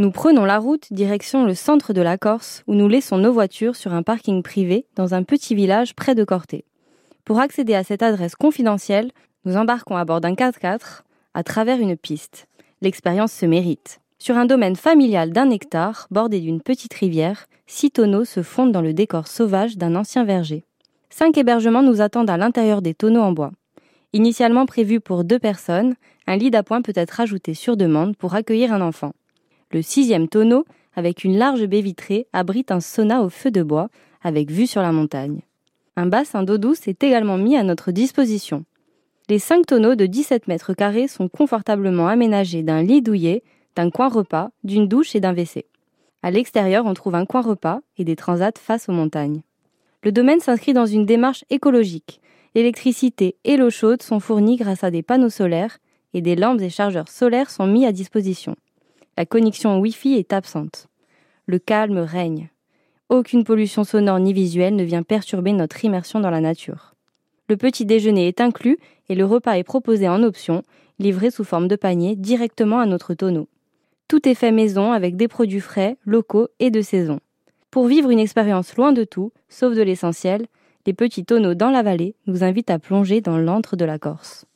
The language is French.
Nous prenons la route direction le centre de la Corse où nous laissons nos voitures sur un parking privé dans un petit village près de Corté. Pour accéder à cette adresse confidentielle, nous embarquons à bord d'un 4x4 à travers une piste. L'expérience se mérite. Sur un domaine familial d'un hectare, bordé d'une petite rivière, six tonneaux se fondent dans le décor sauvage d'un ancien verger. Cinq hébergements nous attendent à l'intérieur des tonneaux en bois. Initialement prévu pour deux personnes, un lit d'appoint peut être ajouté sur demande pour accueillir un enfant. Le sixième tonneau, avec une large baie vitrée, abrite un sauna au feu de bois, avec vue sur la montagne. Un bassin d'eau douce est également mis à notre disposition. Les cinq tonneaux de 17 mètres carrés sont confortablement aménagés d'un lit douillet, d'un coin repas, d'une douche et d'un WC. À l'extérieur, on trouve un coin repas et des transats face aux montagnes. Le domaine s'inscrit dans une démarche écologique. L'électricité et l'eau chaude sont fournies grâce à des panneaux solaires et des lampes et chargeurs solaires sont mis à disposition. La connexion Wi-Fi est absente. Le calme règne. Aucune pollution sonore ni visuelle ne vient perturber notre immersion dans la nature. Le petit déjeuner est inclus et le repas est proposé en option, livré sous forme de panier directement à notre tonneau. Tout est fait maison avec des produits frais, locaux et de saison. Pour vivre une expérience loin de tout, sauf de l'essentiel, les petits tonneaux dans la vallée nous invitent à plonger dans l'antre de la Corse.